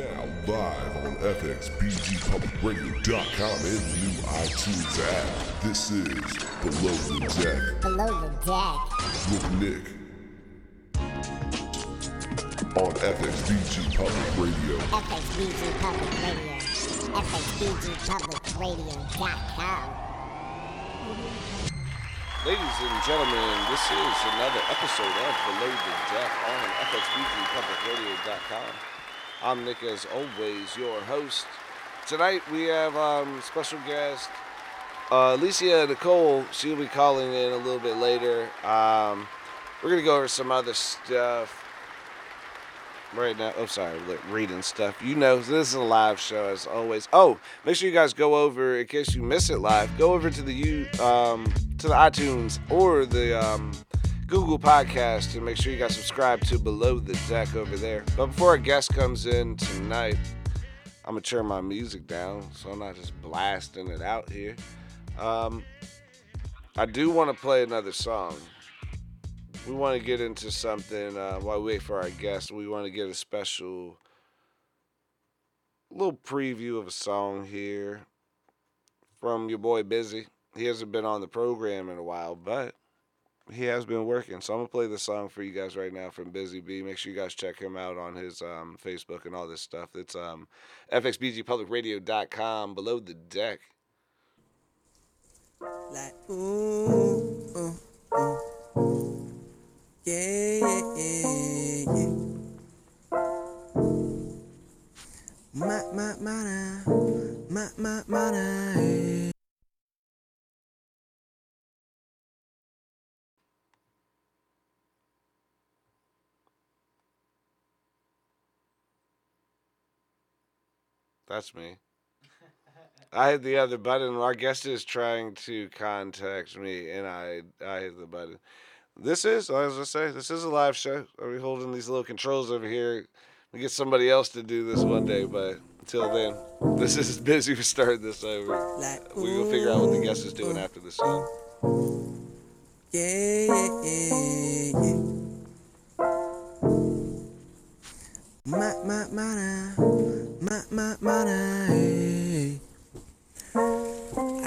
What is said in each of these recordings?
now live on FXBGPublicRadio.com and the new iTunes app. This is Below the Deck Below the deck. with Nick on FXBG Public Radio. FXBG Public Radio. FXBGPublicRadio.com. Ladies and gentlemen, this is another episode of Below the Deck on FXBGPublicRadio.com. I'm Nick, as always, your host. Tonight we have um, special guest uh, Alysia Nicole. She'll be calling in a little bit later. Um, we're gonna go over some other stuff right now. Oh, sorry, reading stuff. You know, this is a live show as always. Oh, make sure you guys go over in case you miss it live. Go over to the you um, to the iTunes or the um, Google podcast and make sure you guys subscribe to Below the Deck over there. But before our guest comes in tonight, I'm gonna turn my music down so I'm not just blasting it out here. Um, I do want to play another song we want to get into something uh, while we wait for our guest. We want to get a special little preview of a song here from your boy Busy. He hasn't been on the program in a while, but he has been working. So I'm gonna play the song for you guys right now from Busy B. Make sure you guys check him out on his um, Facebook and all this stuff. It's um, fxbgpublicradio.com below the deck. Like, ooh, That's me. I hit the other button. Our guest is trying to contact me, and I I hit the button. This is, as I was gonna say, this is a live show. I'll be holding these little controls over here. We get somebody else to do this one day, but until then, this is busy. We started this over. Like, We will figure out what the guest is doing after the song. Yeah, yeah, yeah, Ma, ma, ma, na. Ma, ma, ma, na, eh.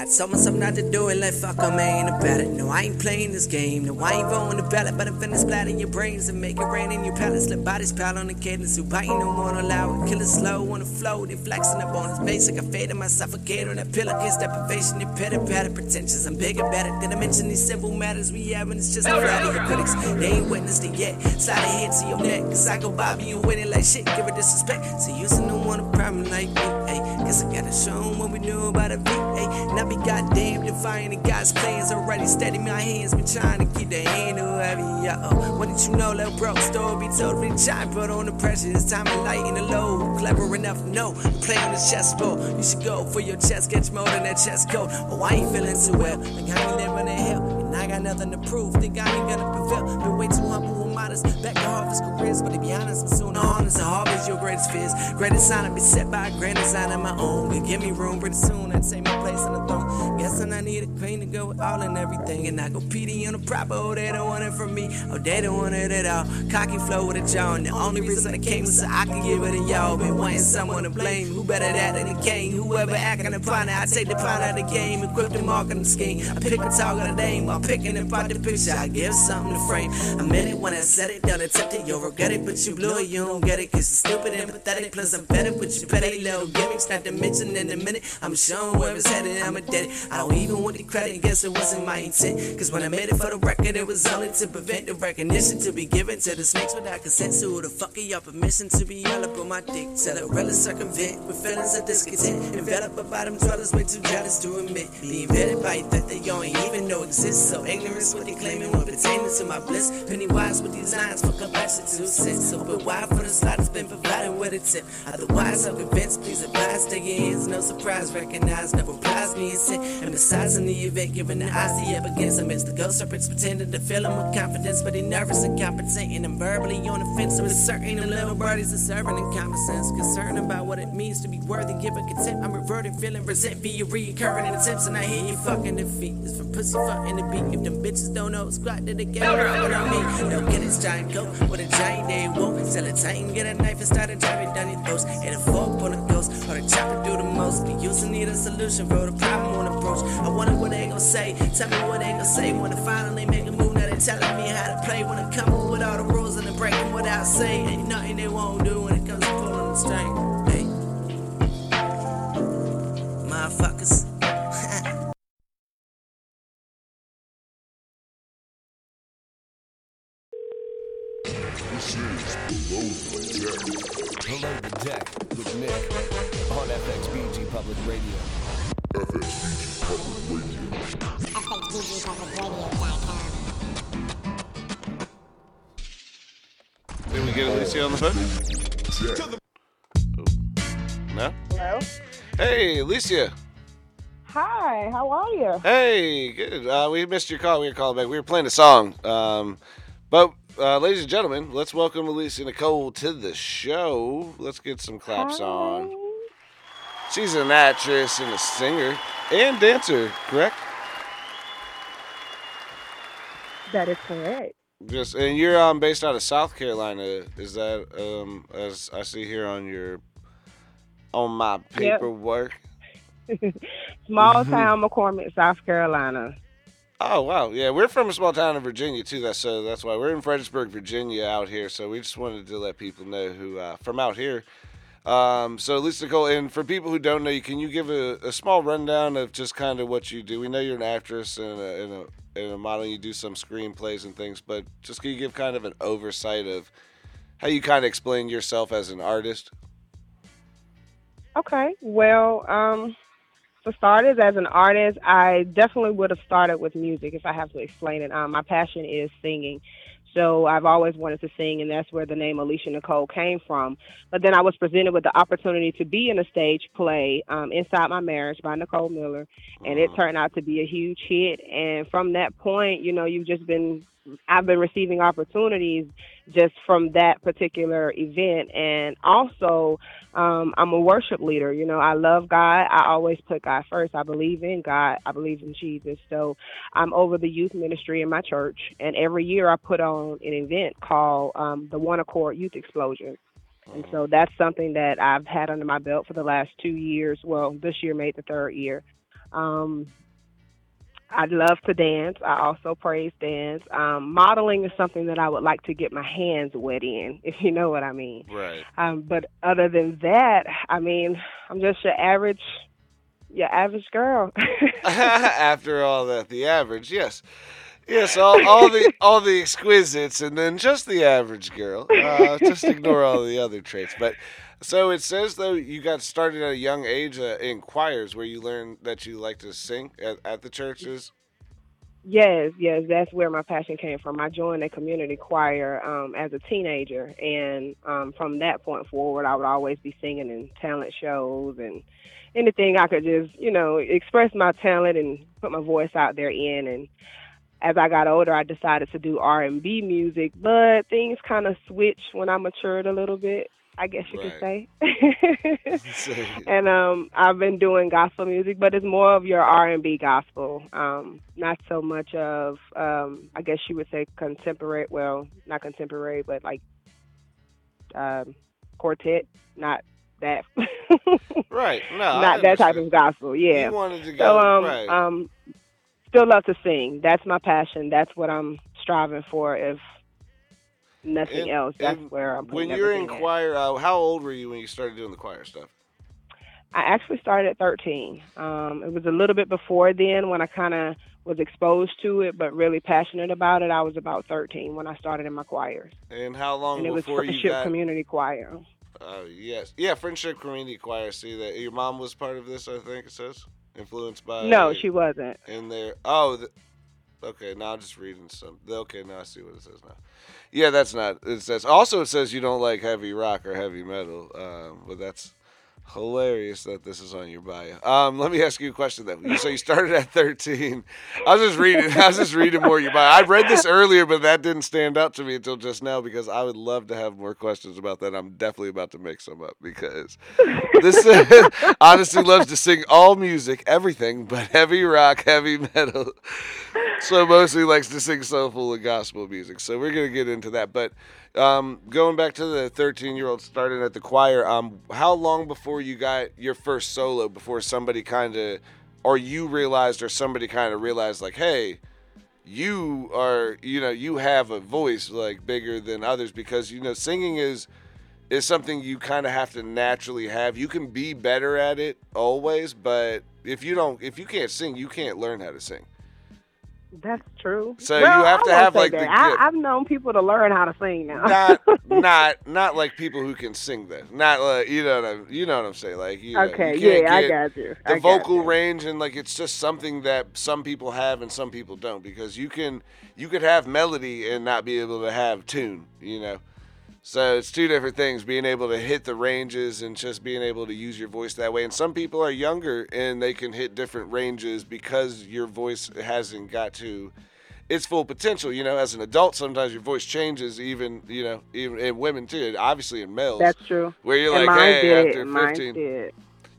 I told myself not to do it, like fuck, I'm ain't about it. No, I ain't playing this game. No, I ain't voting the ballot, but I'm finna splatter your brains and make it rain in your palace. Let bodies pile on the cadence, who biting no more allow it. Kill it slow on the flow, they flexing up on his face basic. I faded my suffocate on that pill against deprivation. They petty, petty pretentious. I'm bigger, better than I mention these simple matters we having. It's just a flat of critics. They ain't witnessed it yet. Slide a head to your neck, cause I go Bobby and win it like shit. Give it disrespect. So you don't want a problem like me, ayy. Guess I gotta show 'em what we knew about a V, ayy. And I be goddamn defying the God's plans already steady my hands. Been trying to keep the handle heavy, uh-oh. What did you know, little bro? Story be told, really giant, put on the pressure. It's time to lighten the load. Clever enough, no. Play on the chessboard. You should go for your chest, get more than that chest coat. Oh, I ain't feeling too well. Like I ain't living in hell. And I got nothing to prove. Think I ain't gonna prevail. Been way too humble and modest. Back to harvest careers, but to be honest, I'm soon to harness and harvest your greatest fears. Greatest sign to be set by a grand design of my own. But give me room pretty soon. I take my place on the throne. Guess I need a queen to go with all and everything. And I go PD on the proper. Oh, they don't want it from me. Oh, they don't want it at all. Cocky flow with a jaw. And the only reason I came was so I could give it to y'all. Been wanting someone to blame. Who better that than the king? Whoever acting upon it, I take the part of the game. Equip the marketing scheme. I pick a target of the name. Picking apart the picture. I give something to frame. I meant it when I said it. Don't attempt it. You'll regret it. But you blew it. You don't get it. Cause it's stupid and pathetic. Plus, I'm better with you petty little gimmicks. Not to mention in a minute. I'm showing where it's headed. I'm a dead. I don't even want the credit. Guess it wasn't my intent. Cause when I made it for the record, it was only to prevent the recognition to be given to the snakes without consent. So who the fuck are y'all permission to be all up on my dick? Tell it really circumvent with feelings of discontent. Envelop a bottom dwellers way too jealous to admit. Being vetted by that they don't even know exists. So ignorance what they claiming when pertaining to my bliss. Pennywise with these lines for compassion to sense. So but why for the slot has been provided with a tip. Otherwise I'm convinced, please advise, take your hands, no surprise, recognize, never prize me and sit. And besides in the event, given the the up against amidst the ghost serpents pretending to fill him with confidence, but he nervous and competent and I'm verbally on the fence with certain the little birdies are serving in common sense, concerned about what it means to be worthy, giving contempt. I'm reverting, feeling resent via reoccurring in attempts, and I hear you fucking defeat. It's from pussy fucking the beat. If them bitches don't know squat, then they get fucking on me. Don't get it, giant go with a giant day won't sell a titan, get a knife and start drive it down your throats. And a fork on the ghost, or the chopper do the most. The user need a solution, for The problem won't approach. I wonder what they gon' say. Tell me what they gon' say when they finally make a move. Now they telling me how to play when I come up with all the rules and they break them without saying. Ain't nothing they won't do when it comes to pulling the string. We on the phone? Deck. No? Hello. Hey, Alysia. Hi, how are you? Hey, good. Uh, we missed your call. We were calling back. We were playing a song. Um, but, uh, ladies and gentlemen, let's welcome Alysia Nicole to the show. Let's get some claps on. She's an actress and a singer and dancer, correct? That is correct. Just and you're um based out of South Carolina. Is that um as I see here on your on my paperwork? Small town McCormick, South Carolina. Oh wow, yeah, we're from a small town in Virginia too. That's so that's why we're in Fredericksburg, Virginia, out here. So we just wanted to let people know who uh, from out here. Um, so Lisa Nicole, and for people who don't know you, can you give a, a small rundown of just kind of what you do? We know you're an actress and a, and a and a model. You do some screenplays and things, but just can you give kind of an oversight of how you kind of explain yourself as an artist? Okay, well, um, for starters, as an artist, I definitely would have started with music if I have to explain it. Um, my passion is singing. So I've always wanted to sing, and that's where the name Alysia Nicole came from. But then I was presented with the opportunity to be in a stage play, um, Inside My Marriage by Nicole Miller, and it turned out to be a huge hit. And from that point, you know, you've just been, I've been receiving opportunities just from that particular event. And also, um, I'm a worship leader. You know, I love God. I always put God first. I believe in God. I believe in Jesus. So I'm over the youth ministry in my church. And every year I put on an event called um, the One Accord Youth Explosion. And so that's something that I've had under my belt for the last two years. Well, this year made the third year. Um, I love to dance. I also praise dance. Um, modeling is something that I would like to get my hands wet in, if you know what I mean. Right. Um, but other than that, I mean, I'm just your average, your average girl. After all that, the average, yes, yes, all, all the all the exquisites, and then just the average girl. Uh, just ignore all the other traits. But so it says though you got started at a young age uh, in choirs, where you learned that you like to sing at, at the churches. Yes, yes, that's where my passion came from. I joined a community choir um, as a teenager, and um, from that point forward, I would always be singing in talent shows and anything I could just, you know, express my talent and put my voice out there in. And as I got older, I decided to do R and B music, but things kind of switched when I matured a little bit. I guess you could say. And um I've been doing gospel music, but it's more of your R and B gospel. Um, not so much of um I guess you would say contemporary well, not contemporary, but like um quartet, not that right. No, not that type of gospel, yeah. You wanted to go So um right. um still love to sing. That's my passion. That's what I'm striving for if nothing And- else. That's where I'm when you're in choir, uh, how old were you when you started doing the choir stuff? I actually started at 13. Um, it was a little bit before then when I kind of was exposed to it, but really passionate about it. I was about 13 when I started in my choirs, And how long and it was Friendship got? Community Choir. Oh yes, yeah, Friendship Community Choir. See that your mom was part of this. I think it says influenced by. no, she wasn't. in there. Oh, the, okay. Now I'm just reading some. Okay, now I see what it says now. Yeah, that's not. It says also it says you don't like heavy rock or heavy metal. Um, but that's hilarious that this is on your bio. Um, let me ask you a question then. You- So you started at 13. I was just reading. I was just reading more of your bio. I read this earlier, but that didn't stand out to me until just now because I would love to have more questions about that. I'm definitely about to make some up because this honestly loves to sing all music, everything, but heavy rock, heavy metal. so mostly likes to sing soulful and gospel music. So we're gonna get into that. But um, going back to the 13 year old starting at the choir, um, how long before you got your first solo? Before somebody kind of, or you realized, or somebody kind of realized, like, hey, you are, you know, you have a voice like bigger than others because you know singing is is something you kind of have to naturally have. You can be better at it always, but if you don't, if you can't sing, you can't learn how to sing. That's true. So Well, you have I to have like the. I, I've known people to learn how to sing now. not not not like people who can sing though. Not like you know what I'm you know what I'm saying. Like you know, okay, you can't yeah, I got you. The got vocal you. range and like it's just something that some people have and some people don't because you can you could have melody and not be able to have tune. You know. So it's two different things, being able to hit the ranges and just being able to use your voice that way. And some people are younger and they can hit different ranges because your voice hasn't got to its full potential. You know, as an adult, sometimes your voice changes, even you know, even in women too. Obviously, in males, That's true. where you're and like, hey, did. after Mine 15, did.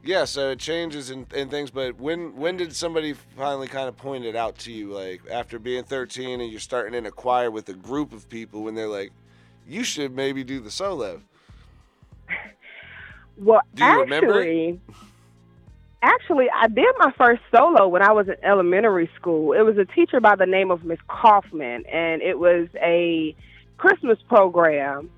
yeah. So it changes and and things. But when when did somebody finally kind of point it out to you, like after being 13 and you're starting in a choir with a group of people, when they're like, you should maybe do the solo. Well, Do you remember actually, actually, I did my first solo when I was in elementary school. It was a teacher by the name of Miss Kaufman, and it was a Christmas program,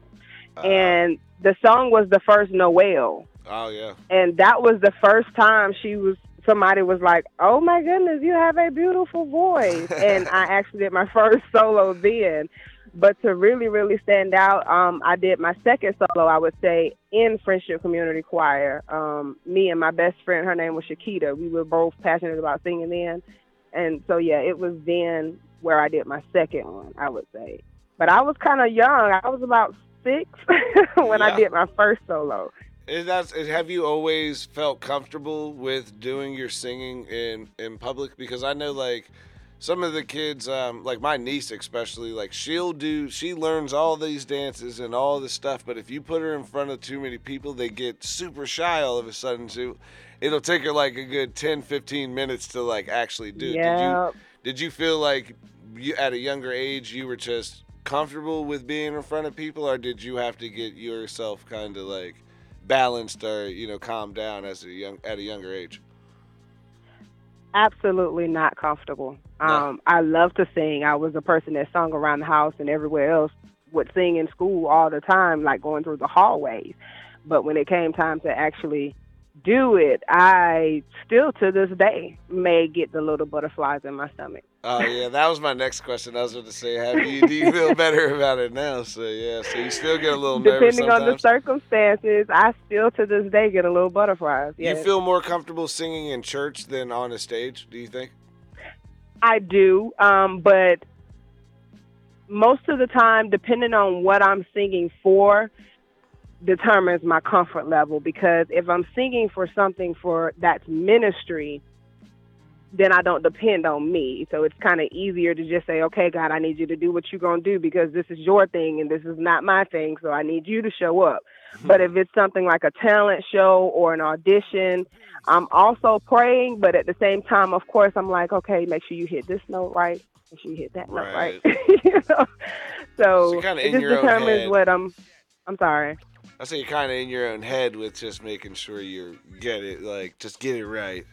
Uh, and the song was the first Noel, oh yeah. and that was the first time she was. Somebody was like, "Oh my goodness, you have a beautiful voice," and I actually did my first solo then. But to really, really stand out, um, I did my second solo, I would say, in Friendship Community Choir. Um, me and my best friend, her name was Shakita. We were both passionate about singing then. And so, yeah, it was then where I did my second one, I would say. But I was kind of young. I was about six when Yeah. I did my first solo. Is that is- have you always felt comfortable with doing your singing in in public? Because I know like some of the kids, um, like my niece especially, like she'll do she learns all these dances and all this stuff, but if you put her in front of too many people, they get super shy all of a sudden. So it'll take her like a good 10, 15 minutes to like actually do. it. Did you did you feel like you at a younger age you were just comfortable with being in front of people, or did you have to get yourself kind of like balanced or you know calmed down as a young at a younger age? absolutely not comfortable. Um, I love to sing. I was a person that sung around the house and everywhere else, would sing in school all the time, like going through the hallways. But when it came time to actually do it, I still to this day may get the little butterflies in my stomach. Oh yeah, that was my next question. I was going to say, have you do you feel better about it now? So yeah, so you still get a little nervous Depending on the circumstances, I still to this day get a little butterflies. You feel more comfortable singing in church than on a stage? Do you think? I do, um, but most of the time, depending on what I'm singing for, determines my comfort level. Because if I'm singing for something for that's ministry, then I don't depend on me. So it's kind of easier to just say, okay, God, I need you to do what you're going to do because this is your thing and this is not my thing. So I need you to show up. But if it's something like a talent show or an audition, I'm also praying, but at the same time, of course, I'm like, okay, make sure you hit this note right. Make sure you hit that note right. you know? So So it just determines what I'm. I'm sorry. I say you're kind of in your own head with just making sure you get it, like just get it right.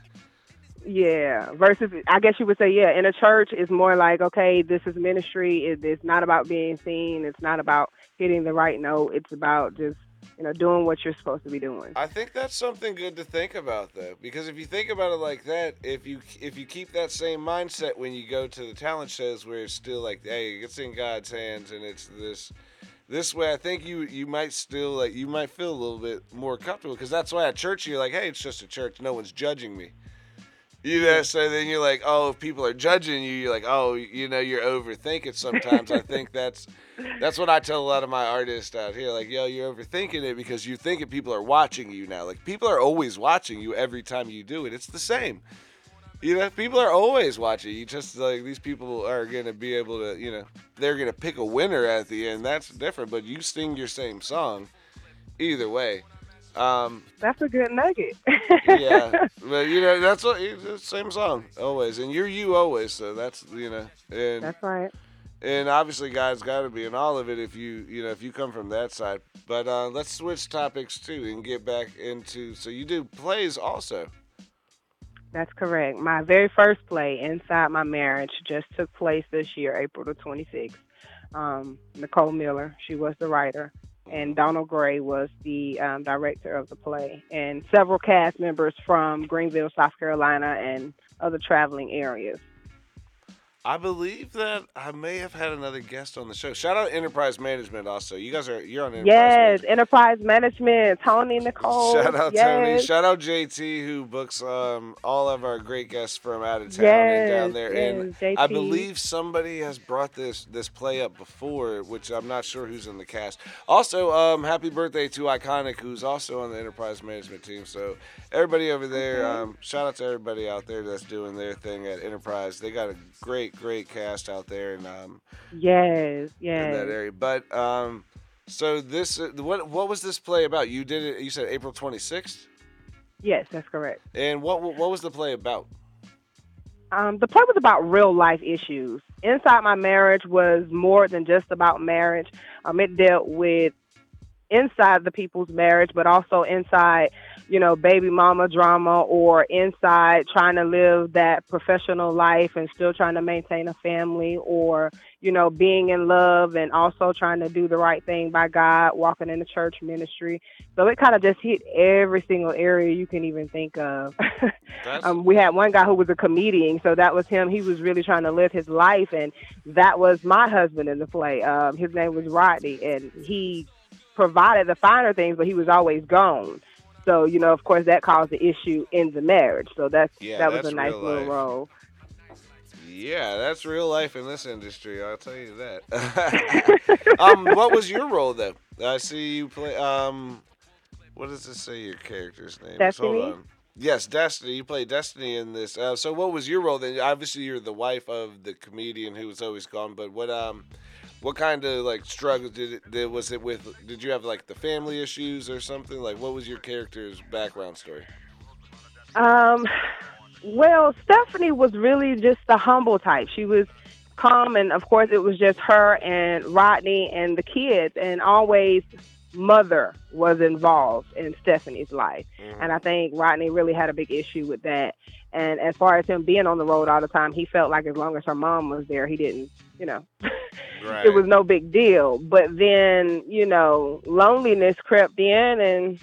Yeah. Versus, I guess you would say, yeah, in a church, it's more like, okay, this is ministry. It, it's not about being seen. It's not about hitting the right note. It's about just, you know, doing what you're supposed to be doing. I think that's something good to think about though, because if you think about it like that, if you if you keep that same mindset when you go to the talent shows where it's still like, hey, it's in God's hands and it's this this way, I think you you might still like you might feel a little bit more comfortable because that's why at church you're like, hey, it's just a church, no one's judging me. You know, so then you're like, oh, if people are judging you, you're like, oh, you know, you're overthinking sometimes. I think that's that's what I tell a lot of my artists out here. Like, yo, you're overthinking it because you think it people are watching you now. Like, people are always watching you every time you do it. It's the same. You know, people are always watching you. Just like these people are gonna be able to, you know, they're gonna pick a winner at the end. That's different. But you sing your same song, either way. Um, That's a good nugget. yeah, but you know that's what same song always, and you're you always. So that's you know, and That's right. and obviously God's got to be in all of it if you you know if you come from that side. But uh, let's switch topics too and get back into. So you do plays also. That's correct. My very first play, Inside My Marriage, just took place this year, April the 26th. Um, Nicole Miller, she was the writer, and Donald Gray was the um, director of the play, and several cast members from Greenville, South Carolina, and other traveling areas. I believe that I may have had another guest on the show. Shout out Enterprise Management also. You guys are you're on Enterprise Yes, Management. Enterprise Management, Tony Nicole. Shout out Tony. Shout out JT who books um, all of our great guests from out of town and down Yes, there. and yes, I believe somebody has brought this this play up before, which I'm not sure who's in the cast. Also, um, happy birthday to Iconic, who's also on the Enterprise Management team. So everybody over there, um, shout out to everybody out there that's doing their thing at Enterprise. They got a great, great cast out there, and um, Yes, yes. in that area. But um, so this, uh, what what was this play about? You did it. You said April 26th. Yes, that's correct. And what what was the play about? Um, the play was about real life issues. Inside My Marriage was more than just about marriage. Um, it dealt with inside the people's marriage, but also inside, you know, baby mama drama or inside trying to live that professional life and still trying to maintain a family or, you know, being in love and also trying to do the right thing by God, walking in the church ministry. So it kind of just hit every single area you can even think of. Um, we had one guy who was a comedian, so that was him. He was really trying to live his life, and that was my husband in the play. Um, his name was Rodney, and he provided the finer things, but he was always gone. So you know, of course, that caused the issue in the marriage. So that's Yeah, that was that's a nice little life. role. yeah, that's real life in this industry. I'll tell you that. um, what was your role though? I see you play. Um, what does it say? Your character's name? Destiny? Hold on. Yes, Destiny. You play Destiny in this. Uh, so, what was your role then? Obviously, you're the wife of the comedian who was always gone. But what um, what kind of like struggles did it? Did, was it with? Did you have like the family issues or something? Like, what was your character's background story? Um, well, Stephanie was really just the humble type. She was calm, and of course, it was just her and Rodney and the kids, and always mother was involved in Stephanie's life. Mm-hmm. And I think Rodney really had a big issue with that. And as far as him being on the road all the time, he felt like as long as her mom was there, he didn't, you know, Right. it was no big deal. But then, you know, loneliness crept in, and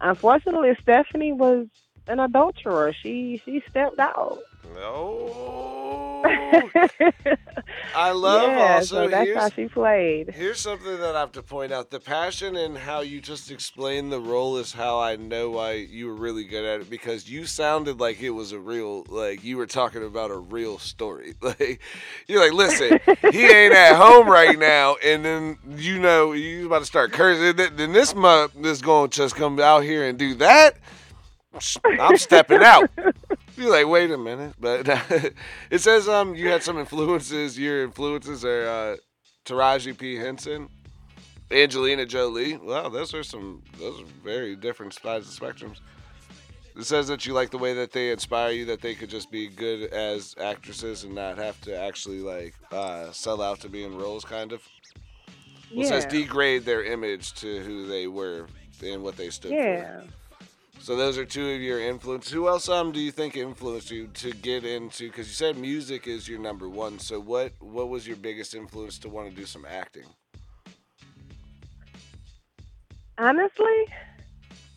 unfortunately, Stephanie was an adulterer. She she stepped out. No. I love yeah, also so that's how she played. here's something that I have to point out. The passion and how you just explained the role is how I know why you were really good at it because you sounded like it was a real like you were talking about a real story. Like you're like, listen, he ain't at home right now, and then you know you about to start cursing. Then then this month is going to just come out here and do that. I'm stepping out. You're like, wait a minute, but it says um you had some influences. Your influences are uh, Taraji P Henson, Angelina Jolie. Wow, those are some those are very different sides of spectrums. It says that you like the way that they inspire you, that they could just be good as actresses and not have to actually like uh, sell out to be in roles, kind of. Well, It says degrade their image to who they were and what they stood for. yeah. So those are two of your influences. Who else um do you think influenced you to get into? Because you said music is your number one. So what what was your biggest influence to want to do some acting? Honestly,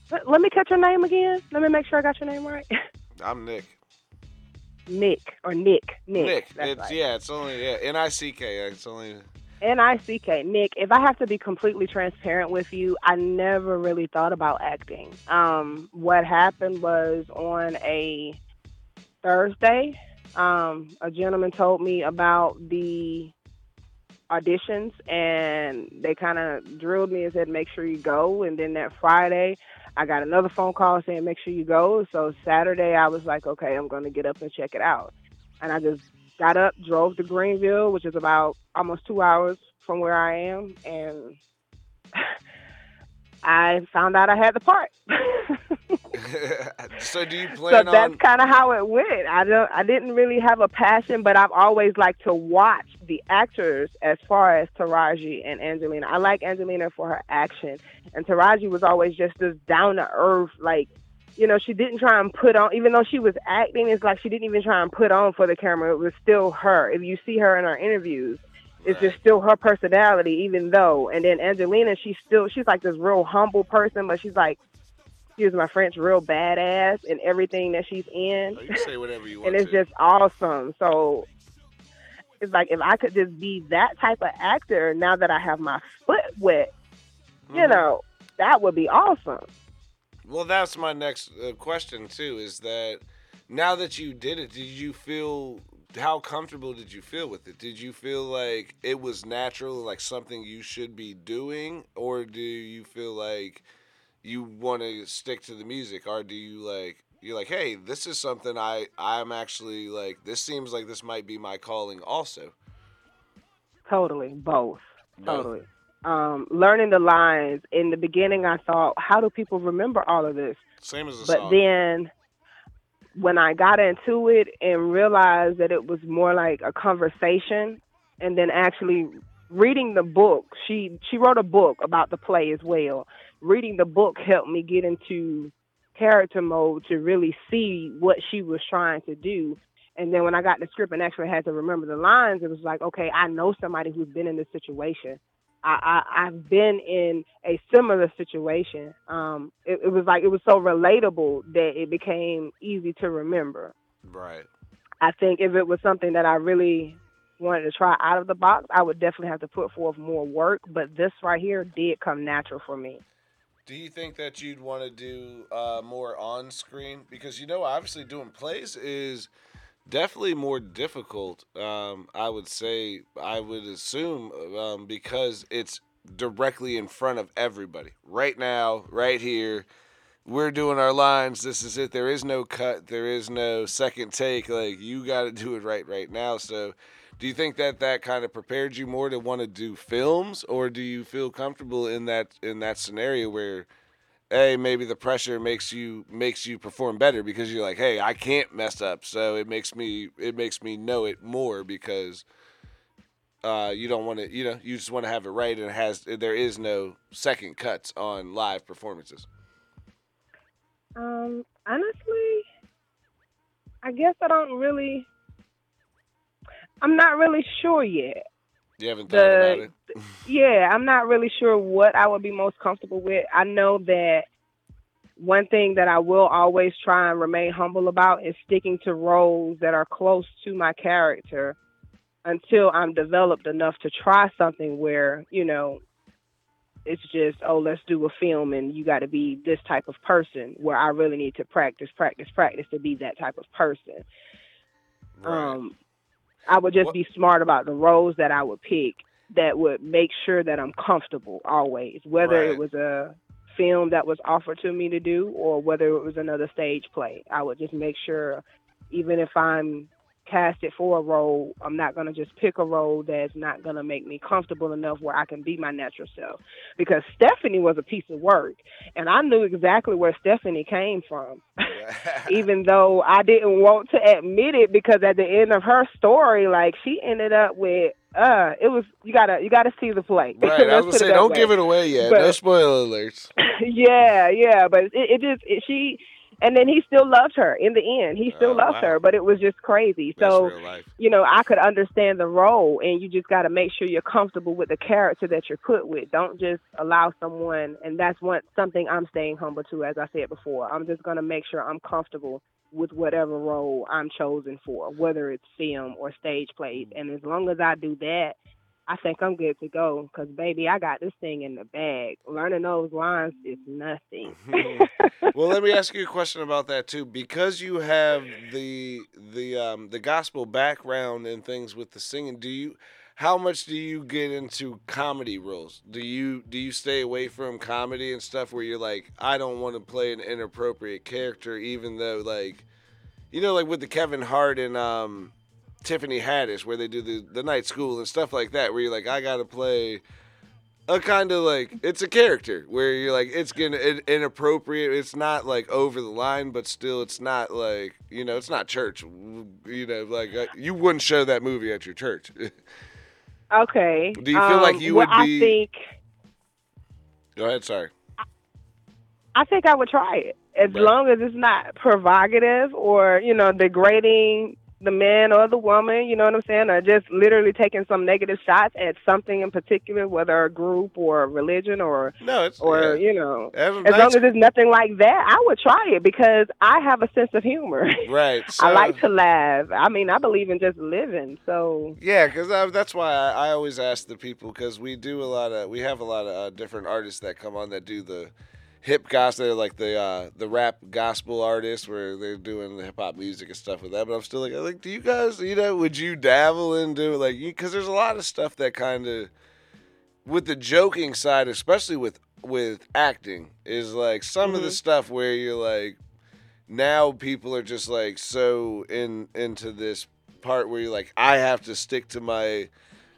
let, let me catch your name again. Let me make sure I got your name right. I'm Nick. Nick or Nick. Nick. Nick. It's right. yeah. It's only yeah. N I C K. It's only N I C K. Nick, if I have to be completely transparent with you, I never really thought about acting. Um, what happened was on a Thursday, um, a gentleman told me about the auditions and they kind of drilled me and said, make sure you go. And then that Friday, I got another phone call saying, make sure you go. So Saturday, I was like, okay, I'm going to get up and check it out. And I just got up, drove to Greenville, which is about almost two hours from where I am, and I found out I had the part. so do you so plan that's kind of how it went. I don't. I didn't really have a passion, but I've always liked to watch the actors. As far as Taraji and Angelina, I like Angelina for her action, and Taraji was always just this down to earth, like you know, she didn't try and put on, even though she was acting, it's like she didn't even try and put on for the camera. It was still her. If you see her in her interviews, it's just still her personality, even though. And then Angelina, she's still, she's like this real humble person, but she's like, excuse my French, real badass in everything that she's in. Oh, you can say whatever you want and it's to. just awesome. So it's like if I could just be that type of actor now that I have my foot wet, you Mhm. know, that would be awesome. Well, that's my next uh, question too. Is that now that you did it, did you feel how comfortable did you feel with it? Did you feel like it was natural, like something you should be doing, or do you feel like you want to stick to the music, or do you like you're like, hey, this is something I I'm actually like. This seems like this might be my calling also. Totally, both. Both. Totally. Um, learning the lines in the beginning, I thought, how do people remember all of this? Same as a but song. then when I got into it and realized that it was more like a conversation, and then actually reading the book, she she wrote a book about the play as well. Reading the book helped me get into character mode to really see what she was trying to do. And then when I got the script and actually had to remember the lines, it was like, okay, I know somebody who's been in this situation. I, I I've been in a similar situation. Um, it, it was like it was so relatable that it became easy to remember. right. I think if it was something that I really wanted to try out of the box, I would definitely have to put forth more work. But this right here did come natural for me. Do you think that you'd want to do uh, more on screen? Because you know, obviously, doing plays is definitely more difficult. Um, I would say, I would assume, um, because it's directly in front of everybody. Right now, right here, we're doing our lines. This is it. There is no cut. There is no second take. Like you got to do it right right now. So. Do you think that that kind of prepared you more to want to do films, or do you feel comfortable in that in that scenario where, hey, maybe the pressure makes you makes you perform better because you're like, hey, I can't mess up, so it makes me it makes me know it more because uh, you don't want to, you know, you just want to have it right, and it has there is no second cuts on live performances. Um, honestly, I guess I don't really. I'm not really sure yet. You haven't thought about it. Yeah, I'm not really sure what I would be most comfortable with. I know that one thing that I will always try and remain humble about is sticking to roles that are close to my character until I'm developed enough to try something where, you know, it's just, oh, let's do a film and you got to be this type of person where I really need to practice, practice, practice to be that type of person. Right. Um, I would just What- be smart about the roles that I would pick that would make sure that I'm comfortable always, whether Right. it was a film that was offered to me to do or whether it was another stage play. I would just make sure, even if I'm casted for a role, I'm not going to just pick a role that's not going to make me comfortable enough where I can be my natural self. Because Stephanie was a piece of work, and I knew exactly where Stephanie came from even though I didn't want to admit it because at the end of her story, like she ended up with uh it was you gotta you gotta see the play. right. I was gonna say, don't way. give it away yet. But- no spoiler alerts. yeah, yeah, but it, it just it, she and then he still loved her in the end. He still Oh, loved wow. her, but it was just crazy. That's so you know, I could understand the role, and you just got to make sure you're comfortable with the character that you're put with. Don't just allow someone, and that's one something I'm staying humble to, as I said before. I'm just gonna make sure I'm comfortable with whatever role I'm chosen for, whether it's film or stage plays. And as long as I do that, I think I'm good to go. Cause baby, I got this thing in the bag. Learning those lines is nothing. well, let me ask you a question about that too, because you have the the um, the gospel background and things with the singing. Do you? How much do you get into comedy roles? Do you do you stay away from comedy and stuff where you're like, I don't want to play an inappropriate character, even though like, you know, like with the Kevin Hart and um, Tiffany Haddish, where they do the the night school and stuff like that, where you're like, I gotta play a kind of like it's a character where you're like it's gonna in, inappropriate. It's not like over the line, but still it's not like you know it's not church. You know, like uh, you wouldn't show that movie at your church. Okay. Do you feel like Um, you well, would be- I think Go ahead, sorry. I think I would try it as Right. long as it's not provocative or you know degrading the man or the woman. You know what I'm saying? are just literally taking some negative shots at something in particular, whether a group or a religion or No, it's or yeah. you know. As- that's- long as it's nothing like that, I would try it because I have a sense of humor. right. I like to laugh. I mean, I believe in just living. So Yeah, because that's why I, I always ask the people because we do a lot of we have a lot of uh, different artists that come on that do the hip gospel, they're like the uh, the rap gospel artists where they're doing the hip hop music and stuff with that. But I'm still like, like, do you guys, you know, would you dabble into like because there's a lot of stuff that kind of with the joking side, especially with with acting, is like some of the stuff where you're like now people are just like so in into this part where you're like I have to stick to my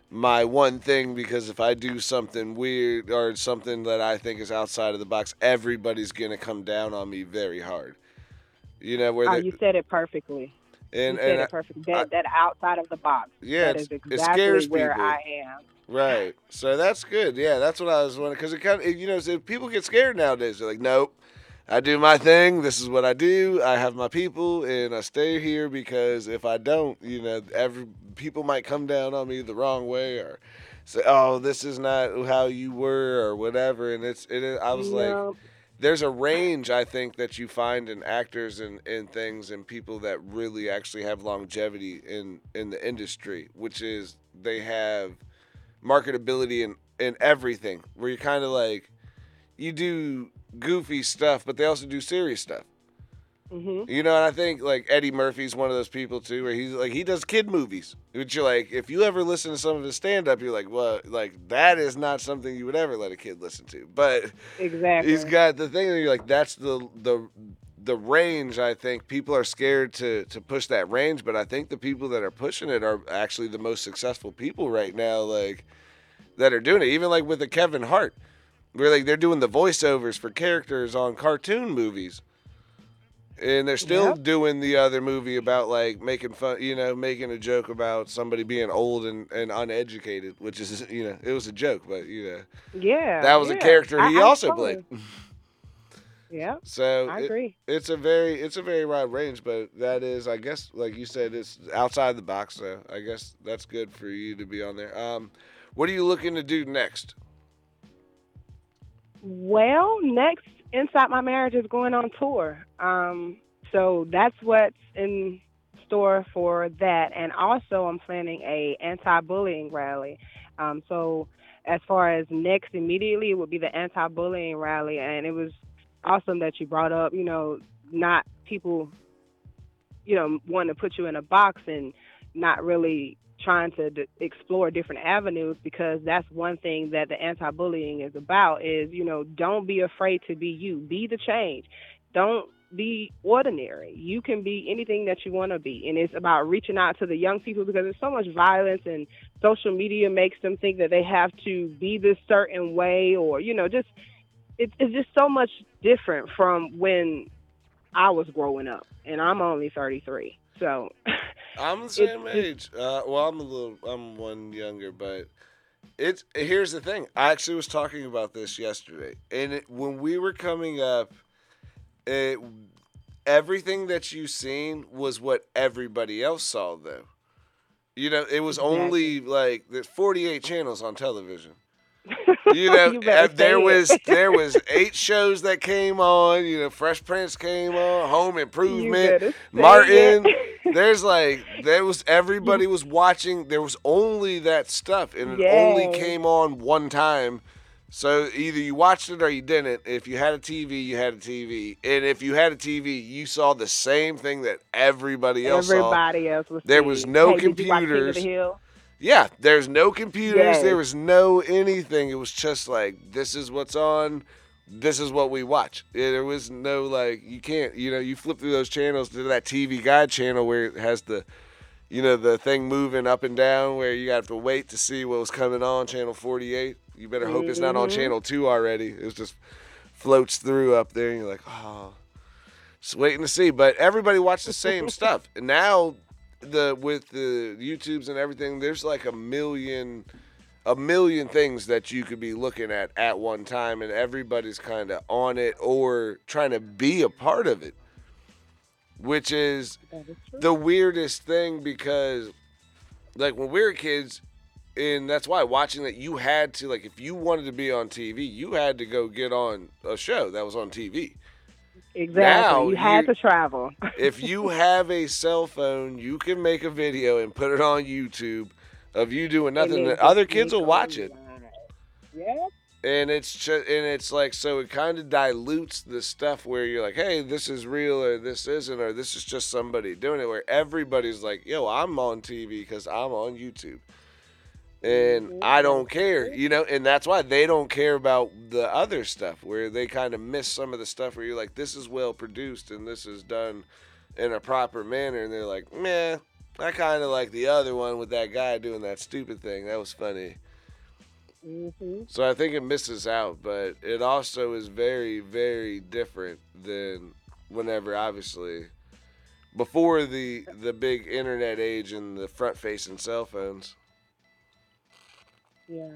my one thing because if I do something weird or something that I think is outside of the box, everybody's gonna come down on me very hard. You know where ah, oh, they you said it perfectly. and you said and it perfectly. That that outside of the box. Yeah, that it exactly scares where people. I am. Right. So that's good. Yeah, that's what I was wondering. Because it kind of, you know, so people get scared nowadays. They're like, nope, I do my thing. This is what I do. I have my people, and I stay here because if I don't, you know, every people might come down on me the wrong way or say, oh, this is not how you were or whatever. And it's, it. I was like, there's a range I think that you find in actors and, and things and people that really actually have longevity in in the industry, which is they have marketability in in everything. Where you're kind of like you do goofy stuff, but they also do serious stuff. hmm You know, and I think like Eddie Murphy's one of those people too, where he's like he does kid movies, which you're like, if you ever listen to some of his stand up, you're like, well, like that is not something you would ever let a kid listen to, but Exactly. he's got the thing that you're like that's the the the range i think. People are scared to to push that range but i think the people that are pushing it are actually the most successful people right now like that are doing it. Even like with the kevin hart where like they're doing the voiceovers for characters on cartoon movies and they're still Yep. doing the other movie about like making fun you know making a joke about somebody being old and, and uneducated which is you know it was a joke but you know yeah. that was a character he I also played Yeah, so I it- agree. it's a very it's a very wide range, but that is, I guess, like you said, it's outside the box. So I guess that's good for you to be on there. Um, what are you looking to do next? Well, next, Inside My Marriage is going on tour. Um, so that's what's in store for that. And also, I'm planning a anti-bullying rally. Um, so as far as next immediately, it would be the anti-bullying rally. And it was awesome that you brought up, you know, not people, you know, wanting to put you in a box and not really trying to d- explore different avenues because that's one thing that the anti-bullying is about is you know don't be afraid to be you. Be the change. Don't be ordinary. You can be anything that you want to be. And it's about reaching out to the young people because there's so much violence and social media makes them think that they have to be this certain way or you know just it, it's just so much different from when i was growing up and i'm only 33 so I'm the same it's- age. Uh, well, I'm a little, I'm one younger, but it's here's the thing. I actually was talking about this yesterday, and it, when we were coming up, it, everything that you seen was what everybody else saw, though. You know, it was only like there's 48 channels on television. You know, You there it. was there was eight shows that came on. You know, Fresh Prince came on, Home Improvement, Martin. it. There's like there was everybody was watching. There was only that stuff, and it only came on one time. So either you watched it or you didn't. If you had a TV, you had a TV, and if you had a TV, you saw the same thing that everybody else saw. Everybody else was. There seeing. was no hey, Did you watch King of computers. Yeah, there's no computers. Yes. There was no anything. It was just like this is what's on. This is what we watch. There was no like you can't. You know, you flip through those channels to that TV Guide channel where it has the, you know, the thing moving up and down where you have to wait to see what was coming on channel 48. You better hope it's not on mm-hmm. channel 2 already. It just floats through up there and you're like, "Oh, just waiting to see." But everybody watched the same stuff. And now the with the YouTubes and everything, there's like a million a million things that you could be looking at at one time and everybody's kind of on it or trying to be a part of it. Which is the weirdest thing because like when we were kids and that's why watching that you had to like if you wanted to be on TV you had to go get on a show that was on TV Exactly. Now you had you- to travel. if you have a cell phone you can make a video and put it on YouTube of you doing nothing that other kids will watch it. Yeah. and it's just and it's like so it kind of dilutes the stuff where you're like hey this is real or this isn't or this is just somebody doing it where everybody's like yo i'm on tv because i'm on youtube and i don't care you know and that's why they don't care about the other stuff where they kind of miss some of the stuff where you're like this is well produced and this is done in a proper manner and they're like meh i kind of like the other one with that guy doing that stupid thing. That was funny. Hmm so I think it misses out, but it also is very, very different than whenever, obviously, before the the big internet age and the front facing cell phones. Yeah.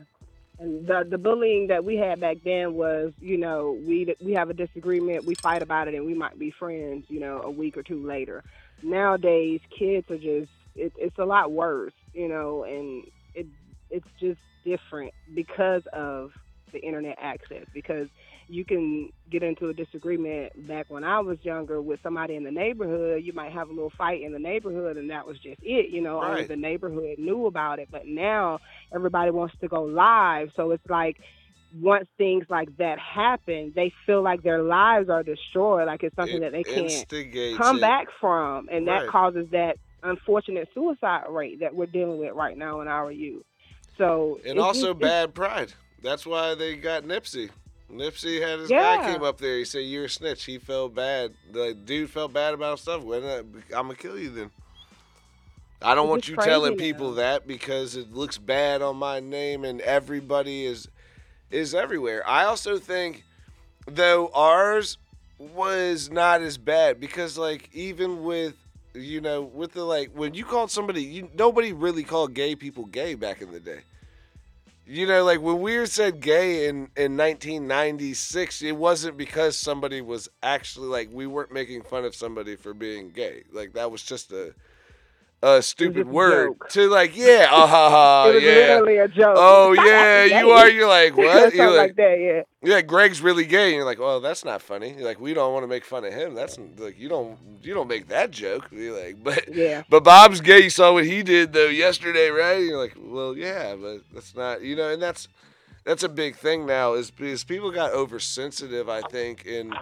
And the the bullying that we had back then was, you know, we we have a disagreement, we fight about it, and we might be friends, you know, a week or two later. Nowadays, kids are just it, it's a lot worse, you know, and it it's just different because of the internet access. Because you can get into a disagreement back when I was younger with somebody in the neighborhood. You might have a little fight in the neighborhood, and that was just it. You know, only the neighborhood knew about it. But now everybody wants to go live, so it's like once things like that happen, they feel like their lives are destroyed. Like it's something It that they can't come it. back from, and that causes that unfortunate suicide rate that we're dealing with right now in our youth. So and also bad pride. That's why they got Nipsey. Nipsey had his guy came up there. He said, "You're a snitch." He felt bad. The dude felt bad about stuff. Well, uh, I'm gonna kill you then. I don't It's want you telling people that because it looks bad on my name, and everybody is is everywhere. I also think, though, ours was not as bad because, like, even with you know, with the like when you called somebody, you nobody really called gay people gay back in the day. You know, like when we said gay in in 1996, it wasn't because somebody was actually like we weren't making fun of somebody for being gay. Like that was just a a stupid a word joke. to like, yeah, uh, ha, ha, it was yeah. literally a joke. Oh yeah, you are. You're like what? You're like, like, that, yeah. yeah, Greg's really gay. And you're like, well, that's not funny. You're like, we don't want to make fun of him. That's like you don't you don't make that joke. You're like, but Yeah. but Bob's gay. You saw what he did though yesterday, right? And You're like, well, yeah, but that's not you know, and that's that's a big thing now is because people got oversensitive. I think in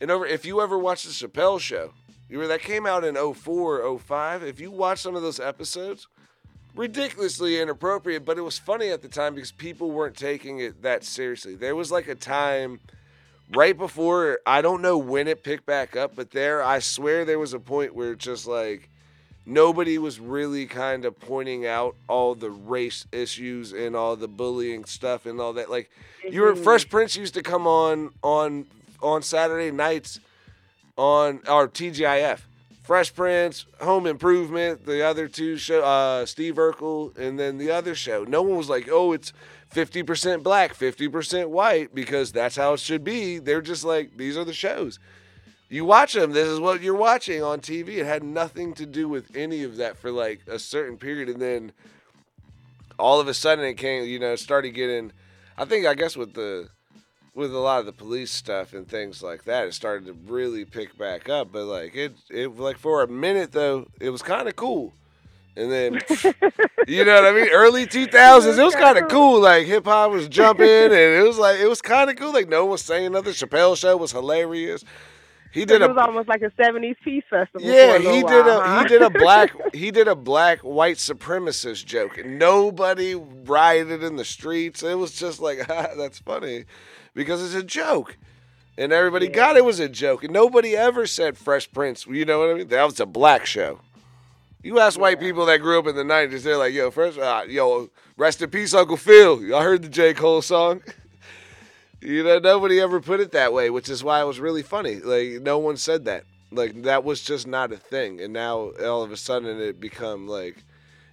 and over. If you ever watched the Chappelle show, you were that came out in 04, 05. If you watch some of those episodes, ridiculously inappropriate, but it was funny at the time because people weren't taking it that seriously. There was like a time right before I don't know when it picked back up, but there I swear there was a point where just like nobody was really kind of pointing out all the race issues and all the bullying stuff and all that. Like you were mm-hmm. Fresh Prince used to come on on on Saturday nights on our TGIF. Fresh Prince, Home Improvement, the other two show, uh, Steve Urkel, and then the other show. No one was like, "Oh, it's 50% black, 50% white," because that's how it should be. They're just like, "These are the shows." You watch them. This is what you're watching on TV. It had nothing to do with any of that for like a certain period, and then all of a sudden it came. You know, started getting. I think I guess with the with a lot of the police stuff and things like that, it started to really pick back up. But like it, it like for a minute though, it was kind of cool. And then, you know what I mean? Early 2000s, it was kind of cool. Like hip hop was jumping, and it was like it was kind of cool. Like no one was saying nothing. Chappelle show was hilarious. He did it a was almost like a '70s peace festival. yeah, he did a huh? he did a black he did a black white supremacist joke, and nobody rioted in the streets. It was just like that's funny because it's a joke, and everybody got it was a joke, and nobody ever said Fresh Prince. You know what I mean? That was a black show. You ask white people that grew up in the '90s, they're like, "Yo, first, uh, yo, rest in peace, Uncle Phil." Y'all heard the J. Cole song? you know, nobody ever put it that way, which is why it was really funny. Like, no one said that. Like, that was just not a thing, and now all of a sudden it become like,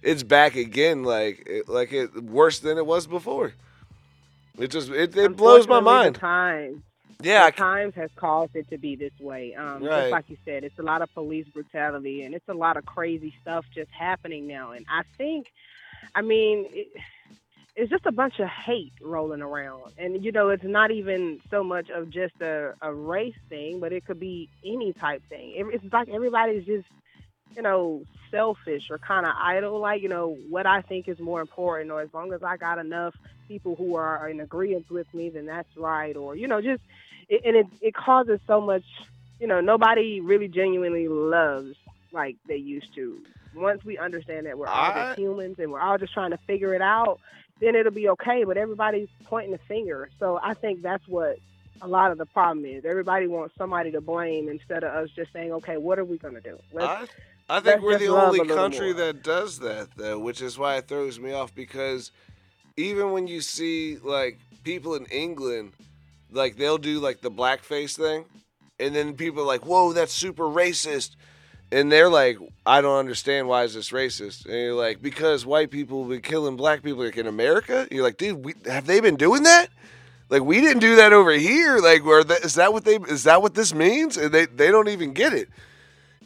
it's back again, like, it, like it worse than it was before. It just it, it blows my mind. Times, Yeah, times has caused it to be this way. Um, Right. Just like you said, it's a lot of police brutality and it's a lot of crazy stuff just happening now. And I think, I mean, it, it's just a bunch of hate rolling around. And, you know, it's not even so much of just a, a race thing, but it could be any type thing. It, it's like everybody's just, you know, selfish or kind of idle. Like, you know, what I think is more important, or as long as I got enough people who are in agreement with me, then that's right. Or, you know, just, it, and it, it causes so much, you know, nobody really genuinely loves like they used to. Once we understand that we're all just humans and we're all just trying to figure it out, then it'll be okay. But everybody's pointing the finger. So I think that's what a lot of the problem is. Everybody wants somebody to blame instead of us just saying, okay, what are we going to do? Let's, I, think we're the only country more. that does that, though, which is why it throws me off. Because even when you see like people in England, like they'll do like the blackface thing, and then people are like, "Whoa, that's super racist," and they're like, "I don't understand why is this racist?" And you're like, "Because white people have been killing black people like in America." You're like, "Dude, we, have they been doing that?" Like we didn't do that over here. Like, where that, is that what they is that what this means? And they they don't even get it.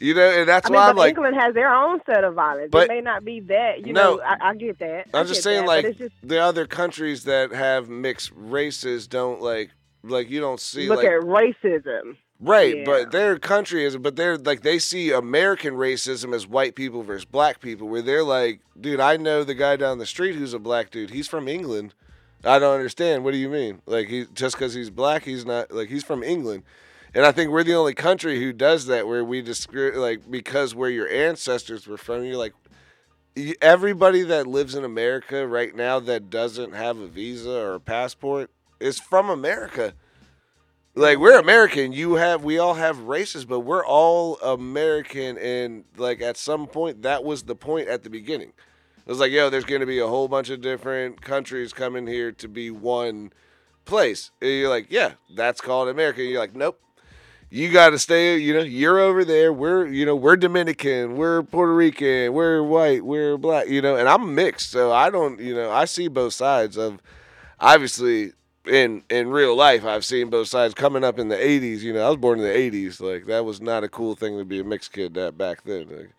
You know, and that's I mean, why I'm like, England has their own set of violence. But- it may not be that, you No. know. I, I get that. I I'm just saying, that, like just the other countries that have mixed races don't like, like you don't see look like at racism. right, yeah. but their country is, but they're like they see American racism as white people versus black people, where they're like, dude, I know the guy down the street who's a black dude. He's from England. I don't understand. What do you mean? Like he just because he's black, he's not like he's from England. And I think we're the only country who does that, where we discri- like because where your ancestors were from, you're like everybody that lives in America right now that doesn't have a visa or a passport is from America. Like we're American, you have we all have races, but we're all American and like at some point that was the point at the beginning. It was like, yo, there's gonna be a whole bunch of different countries coming here to be one place. And you're like, yeah, that's called America. And you're like, nope. You got to stay, you know, you're over there. We're, you know, we're Dominican, we're Puerto Rican, we're white, we're black, you know, and I'm mixed. So I don't, you know, I see both sides of obviously in in real life I've seen both sides coming up in the 80s, you know, I was born in the 80s. Like that was not a cool thing to be a mixed kid that back then. Like,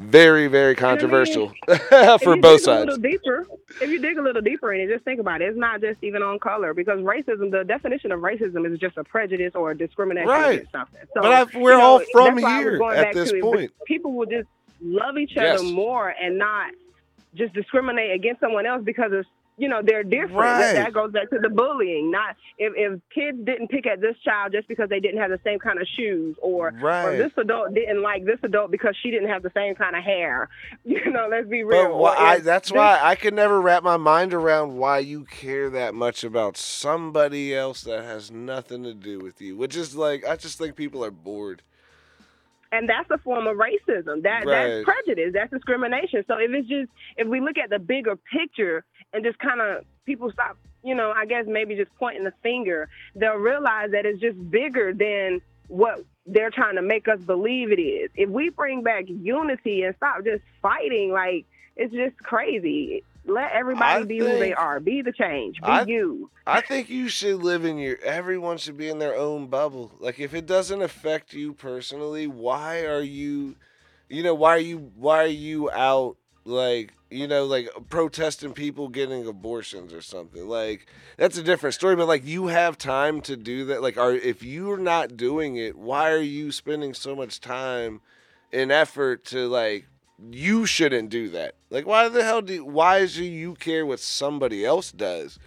very very controversial If for you both sides. deeper, if you dig a little deeper in it, just think about it. It's not just even on color because racism. The definition of racism is just a prejudice or a discrimination Right. against something. So, But I- we're you know, all from that's why I was here at this to it. point. People will just love each Yes. other more and not just discriminate against someone else because of you know they're different. Right. That, goes back to the bullying. Not if if kids didn't pick at this child just because they didn't have the same kind of shoes, or or this adult didn't like this adult because she didn't have the same kind of hair. You know, let's be real. But why, I, that's this- why I could never wrap my mind around why you care that much about somebody else that has nothing to do with you. Which is like, I just think people are bored. and that's a form of racism. That Right. that's prejudice. That's discrimination. So if it's just if we look at the bigger picture and just kind of people stop, you know, I guess maybe just pointing the finger, they'll realize that it's just bigger than what they're trying to make us believe it is. If we bring back unity and stop just fighting, like it's just crazy. Let everybody I be who they are. Be the change. Be I- you. I think you should live in your. Everyone should be in their own bubble. Like if it doesn't affect you personally, why are you, you know, why are you why are you out like you know like protesting people getting abortions or something? Like that's a different story. But like you have time to do that. Like are if you're not doing it, why are you spending so much time and effort to like? You shouldn't do that. Like, why the hell do? Why do you care what somebody else does?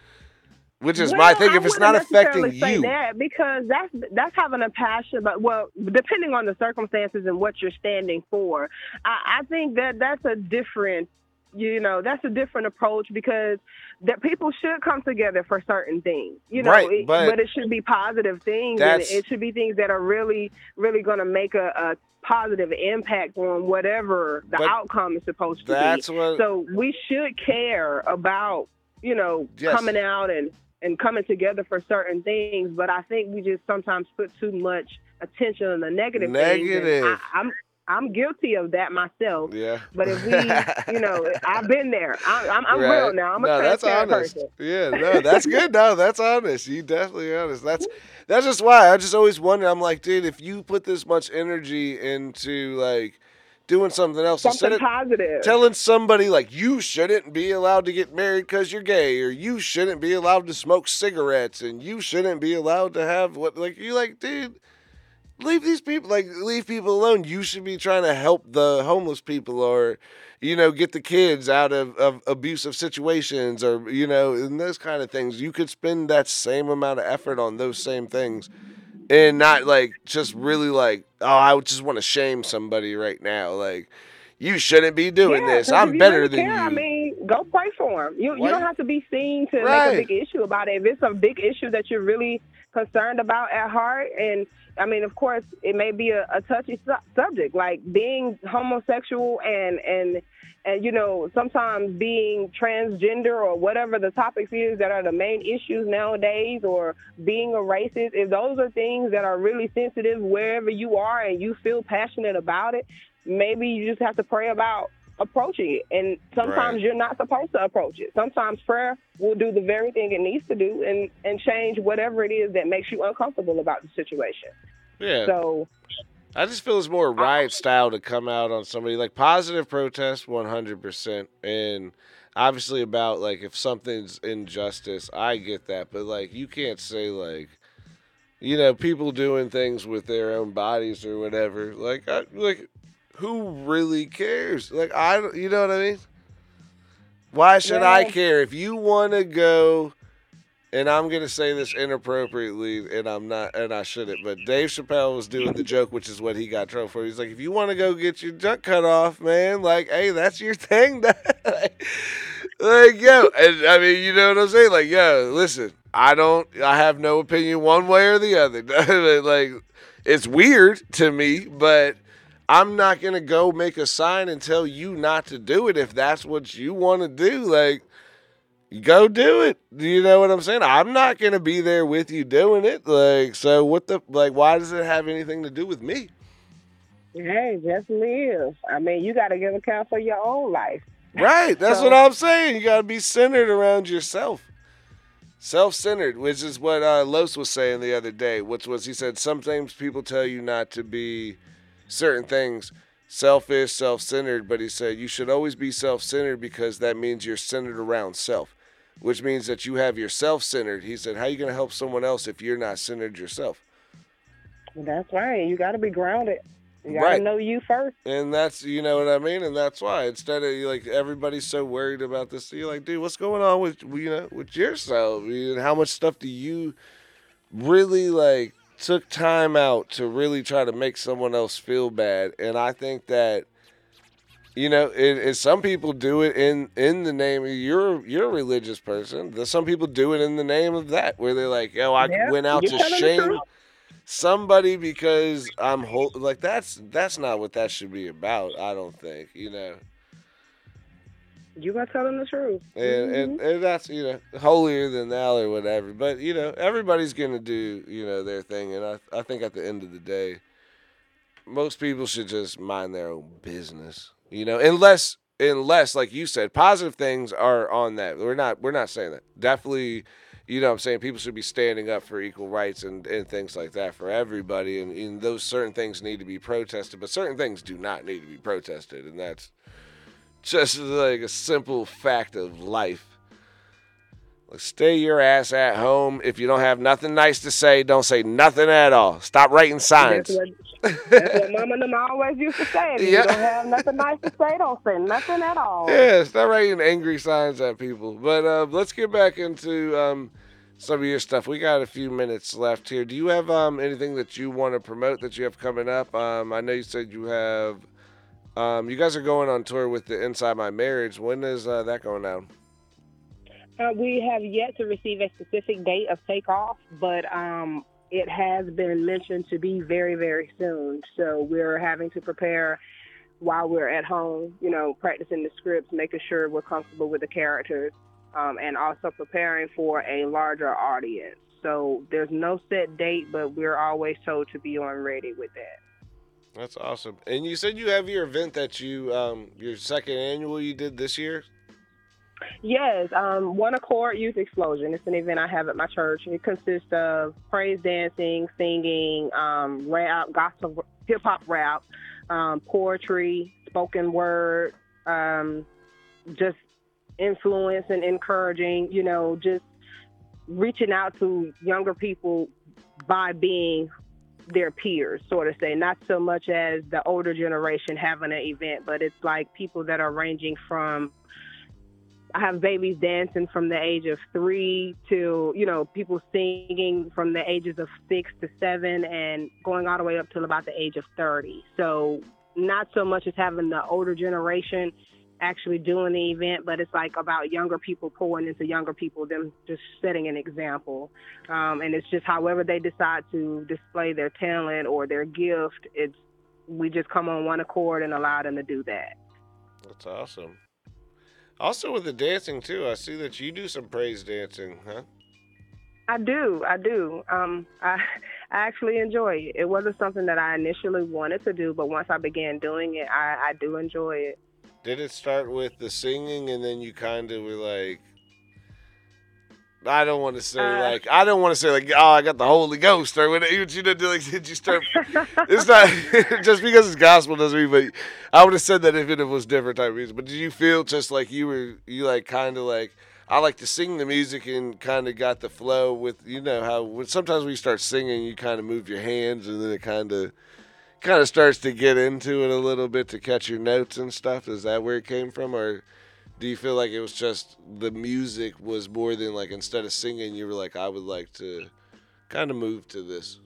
Which is my Well, thing. I If it's wouldn't affecting you, that because that's that's having a passion, but well, depending on the circumstances and what you're standing for, I, I think that that's a different you know that's a different approach because that people should come together for certain things you know Right, it, but it should be positive things and it should be things that are really really going to make a, a positive impact on whatever the outcome is supposed to be That's what. so we should care about you know Yes. coming out and and coming together for certain things but i think we just sometimes put too much attention on the negative things Negative. I, i'm i'm guilty of that myself yeah. but if we, you know, I've been there. I, I'm, I'm Right. real now. I'm a no, that's honest. person. Yeah, no, that's good. No, that's honest. You definitely honest. That's that's just why I just always wonder. I'm like, dude, if you put this much energy into like doing something else instead Something of positive. telling somebody like you shouldn't be allowed to get married because you're gay, or you shouldn't be allowed to smoke cigarettes, and you shouldn't be allowed to have what like you like, dude. Leave these people like leave people alone. You should be trying to help the homeless people, or you know, get the kids out of, of abusive situations, or you know, and those kind of things. You could spend that same amount of effort on those same things, and not like just really like, oh, I just want to shame somebody right now, like. You shouldn't be doing Yeah, this. I'm better really than care, you. I mean, go pray for him. You Why- you don't have to be seen to Right. make a big issue about it. If it's a big issue that you're really concerned about at heart, and I mean, of course, it may be a, a touchy su- subject, like being homosexual and and and you know sometimes being transgender or whatever the topics is that are the main issues nowadays, or being a racist. If those are things that are really sensitive wherever you are and you feel passionate about it, maybe you just have to pray about approaching it. And sometimes Right. you're not supposed to approach it. Sometimes prayer will do the very thing it needs to do and, and change whatever it is that makes you uncomfortable about the situation. yeah. So I just feel it's more riot style to come out on somebody like positive protest, one hundred percent, and obviously about like if something's injustice, I get that, but like you can't say like, you know, people doing things with their own bodies or whatever. Like, I, like who really cares? Like I, don't- you know what I mean? Why should I care if you want to go? and I'm gonna say this inappropriately, and I'm not, and I shouldn't. But Dave Chappelle was doing the joke, which is what he got trouble for. He's like, if you want to go get your junk cut off, man, like, hey, that's your thing. like, like, yo, and I mean, you know what I'm saying? Like, yo, listen, I don't, I have no opinion one way or the other. like, it's weird to me, but. I'm not gonna go make a sign and tell you not to do it if that's what you want to do. Like, go do it. Do you know what I'm saying? I'm not gonna be there with you doing it. Like, so what the like? Why does it have anything to do with me? hey, just live. I mean, you got to give account for your own life. Right. That's So- what I'm saying. You gotta be centered around yourself. Self-centered, which is what uh, Los was saying the other day. Which was he said sometimes people tell you not to be certain things selfish, self-centered, but he said you should always be self-centered because that means you're centered around self, which means that you have yourself centered. He said, how are you gonna help someone else if you're not centered yourself? That's right. You got to be grounded. You got to Right. know you first. And that's you know what I mean, and that's why instead of like everybody's so worried about this, you're like, dude, what's going on with you know with yourself? And how much stuff do you really like took time out to really try to make someone else feel bad? And I think that you know, it, it, some people do it in in the name. You're you're a religious person. Some people do it in the name of that, where they're like, "Yo, I Yeah, went out to shame somebody because I'm whole." Like that's that's not what that should be about. I don't think. You know, You got to tell them the truth. and, and mm-hmm. and that's you know holier than thou or whatever. But you know, everybody's gonna do you know their thing, and I I think at the end of the day, most people should just mind their own business. You know, unless unless like you said, positive things are on that. We're not we're not saying that. Definitely. You know what I'm saying? People should be standing up for equal rights and, and things like that for everybody. And, and those certain things need to be protested, but certain things do not need to be protested. And that's just like a simple fact of life. Like, stay your ass at home. If you don't have nothing nice to say, don't say nothing at all. Stop writing signs. That's what, that's what Mama and them always used to say. If Yeah. you don't have nothing nice to say, don't say nothing at all. Yeah, stop writing angry signs at people. But uh, let's get back into um, some of your stuff. We got a few minutes left here. Do you have um, anything that you want to promote that you have coming up? Um, I know you said you have Um, you guys are going on tour with the Inside My Marriage. When is uh, that going down? Uh, we have yet to receive a specific date of takeoff, but um, it has been mentioned to be very, very soon. So we're having to prepare while we're at home, you know, practicing the scripts, making sure we're comfortable with the characters, um, and also preparing for a larger audience. So there's no set date, but we're always told to be on ready with that. That's awesome. And you said you have your event that you, um, your second annual you did this year. Yes, um, One Accord Youth Explosion. It's an event I have at my church. It consists of praise dancing, singing, um, rap, gospel, hip hop rap, um, poetry, spoken word, um, just influence and encouraging, you know, just reaching out to younger people by being their peers, sort of say, not so much as the older generation having an event, but it's like people that are ranging from I have babies dancing from the age of three to, you know, people singing from the ages of six to seven and going all the way up till about the age of 30. So, not so much as having the older generation actually doing the event, but it's like about younger people pouring into younger people, them just setting an example. Um, and it's just however they decide to display their talent or their gift, it's we just come on one accord and allow them to do that. That's awesome. Also with the dancing too, I see that you do some praise dancing, huh? I do, I do. Um, I, I actually enjoy it. It wasn't something that I initially wanted to do, but once I began doing it, I, I do enjoy it. Did it start with the singing and then you kind of were like, I don't want to say Uh, like I don't want to say like oh I got the Holy Ghost or whatever. You did like did you start? it's not just because it's gospel doesn't mean. But I would have said that if it was different type of music. But did you feel just like you were you like kind of like I like to sing the music and kind of got the flow with you know how when sometimes when you start singing you kind of move your hands and then it kind of kind of starts to get into it a little bit to catch your notes and stuff. Is that where it came from or? Do you feel like it was just the music was more than like instead of singing, you were like, I would like to kind of move to this?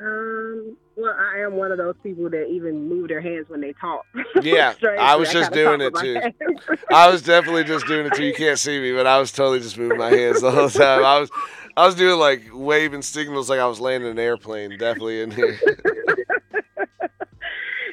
Um, well, I am one of those people that even move their hands when they talk. Yeah, I was just kinda doing it too. I was definitely just doing it too. You can't see me, but I was totally just moving my hands the whole time. I was, I was doing like waving signals like I was landing an airplane. Definitely in here.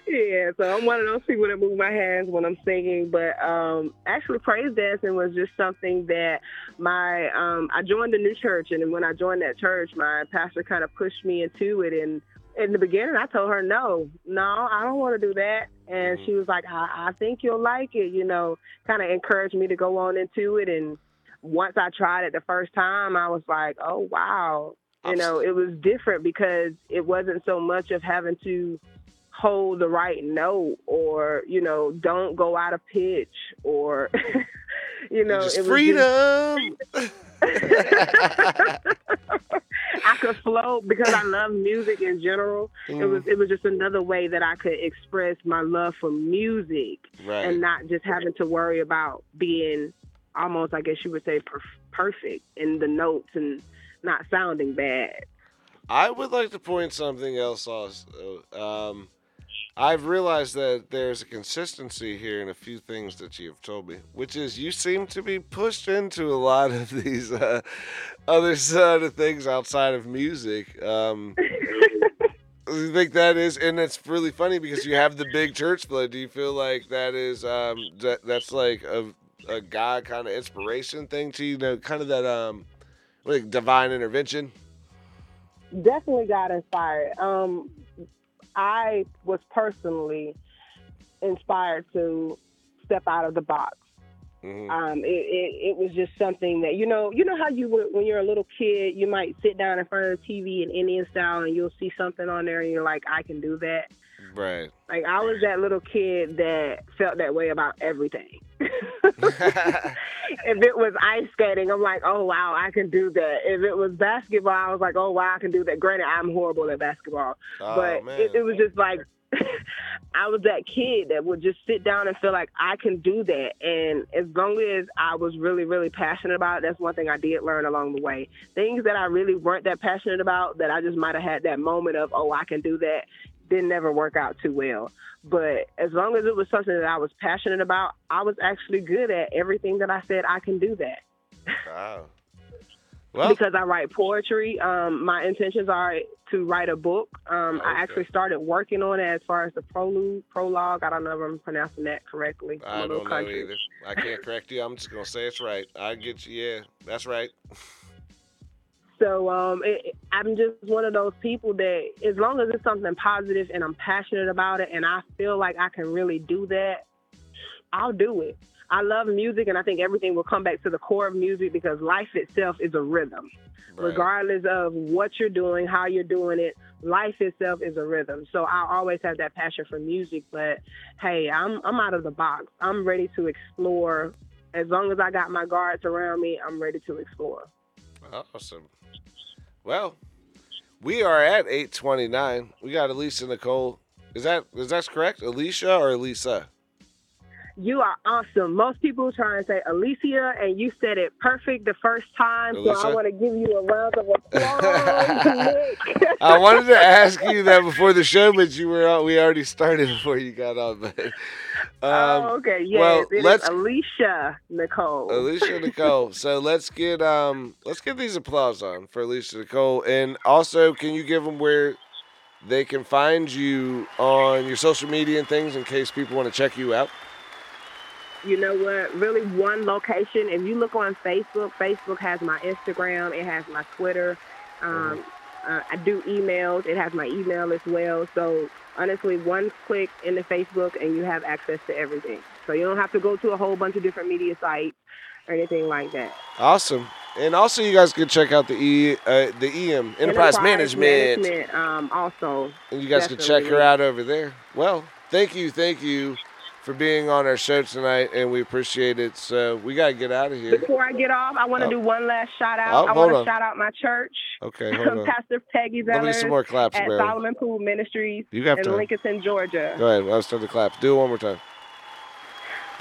yeah, so I'm one of those people that move my hands when I'm singing. But um, actually, praise dancing was just something that my um, I joined a new church, and when I joined that church, my pastor kind of pushed me into it. And in the beginning, I told her, "No, no, I don't want to do that." And she was like, I, "I think you'll like it," you know, kind of encouraged me to go on into it. And once I tried it the first time, I was like, "Oh wow." You know, it was different because it wasn't so much of having to hold the right note or you know don't go out of pitch or you know just it was freedom. I could flow because I love music in general. It Mm. was it was just another way that I could express my love for music right. and not just having to worry about being almost I guess you would say perf- perfect in the notes and not sounding bad. I would like to point something else also. Um, I've realized that there's a consistency here in a few things that you've told me, which is you seem to be pushed into a lot of these uh, other side of things outside of music. Um, you think that is, and it's really funny because you have the big church play. Do you feel like that is um, that that's like a a God kind of inspiration thing to you? Know, kind of that um, like divine intervention. definitely got inspired. Um, I was personally inspired to step out of the box. Mhm. Um, it, it, it was just something that you know you know how you would when you're a little kid you might sit down in front of the TV in Indian style and you'll see something on there and you're like I can do that. Right. Like I was that little kid that felt that way about everything. if it was ice skating, I'm like, oh wow, I can do that. If it was basketball, I was like, oh wow, I can do that. Granted, I'm horrible at basketball, Oh, but it, it was just like I was that kid that would just sit down and feel like I can do that. And as long as I was really, really passionate about it, that's one thing I did learn along the way. Things that I really weren't that passionate about, that I just might have had that moment of, oh, I can do that. Didn't never work out too well. But as long as it was something that I was passionate about, I was actually good at everything that I said I can do that. Wow. Well, because I write poetry. Um, my intentions are to write a book. Um, Okay. I actually started working on it as far as the prologue. Prologue. I don't know if I'm pronouncing that correctly. I don't know country. either. I can't correct you. I'm just gonna say it's right. I get you. Yeah, that's right. So um, it, I'm just one of those people that, as long as it's something positive and I'm passionate about it, and I feel like I can really do that, I'll do it. I love music, and I think everything will come back to the core of music because life itself is a rhythm. Right. regardless of what you're doing, how you're doing it, life itself is a rhythm. So I always have that passion for music. But hey, I'm I'm out of the box. I'm ready to explore. As long as I got my guards around me, I'm ready to explore. Awesome. Well, we are at 8:29. We got Alysia Nicole. Is that is that correct? Alicia or Elisa? You are awesome. Most people try and say Alicia, and you said it perfect the first time. So I want to give you a round of applause, I wanted to ask you that before the show, but you were out, we already started before you got on. But um, oh, okay. Yes, well, it is let's- Alysia Nicole. Alysia Nicole. So let's get um let's get these applause on for Alysia Nicole, and also can you give them where they can find you on your social media and things in case people want to check you out. You know what? Really, one location. If you look on Facebook, Facebook has my Instagram. It has my Twitter. Um, uh, I do emails. It has my email as well. So honestly, one click in the Facebook, and you have access to everything. So you don't have to go to a whole bunch of different media sites or anything like that. Awesome. And also, you guys can check out the E uh, the EM Enterprise, Management, Management, Um, also, and you guys can check her out over there. Well, thank you, thank you for being on our show tonight, and we appreciate it. So we gotta get out of here. before I get off, I want to Oh. do one last shout Oh, out. I want to shout out my church, Okay, hold on. Pastor Peggy Let me get some more claps, at. Solomon Pool Ministries You have in to. Lincoln, Georgia. Go ahead. I was start to clap. Do it one more time.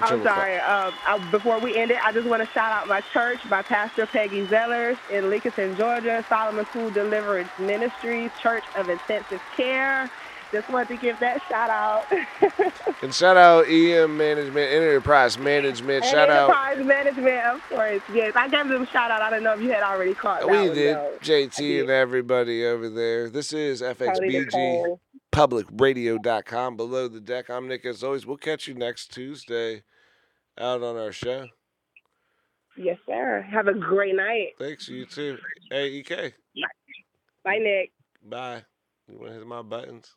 I'm sorry. Um, I, before we end it, I just want to shout out my church, my pastor Peggy Zellers in Lincoln, Georgia, Solomon Pool Deliverance Ministries, Church of Intensive Care. Just wanted to give that shout out. And shout out EM Management, Enterprise Management. And Shout out. Enterprise Management, of course. Yes, I gave them a shout out. I don't know if you had already caught. We one, did. though. JT did. and everybody over there. This is FXBG publicradio.com. Below the deck. I'm Nick as always. We'll catch you next Tuesday out on our show. Yes, sir. Have a great night. Thanks, you too. Hey, EK. Bye, Nick. Bye. You want to hit my buttons?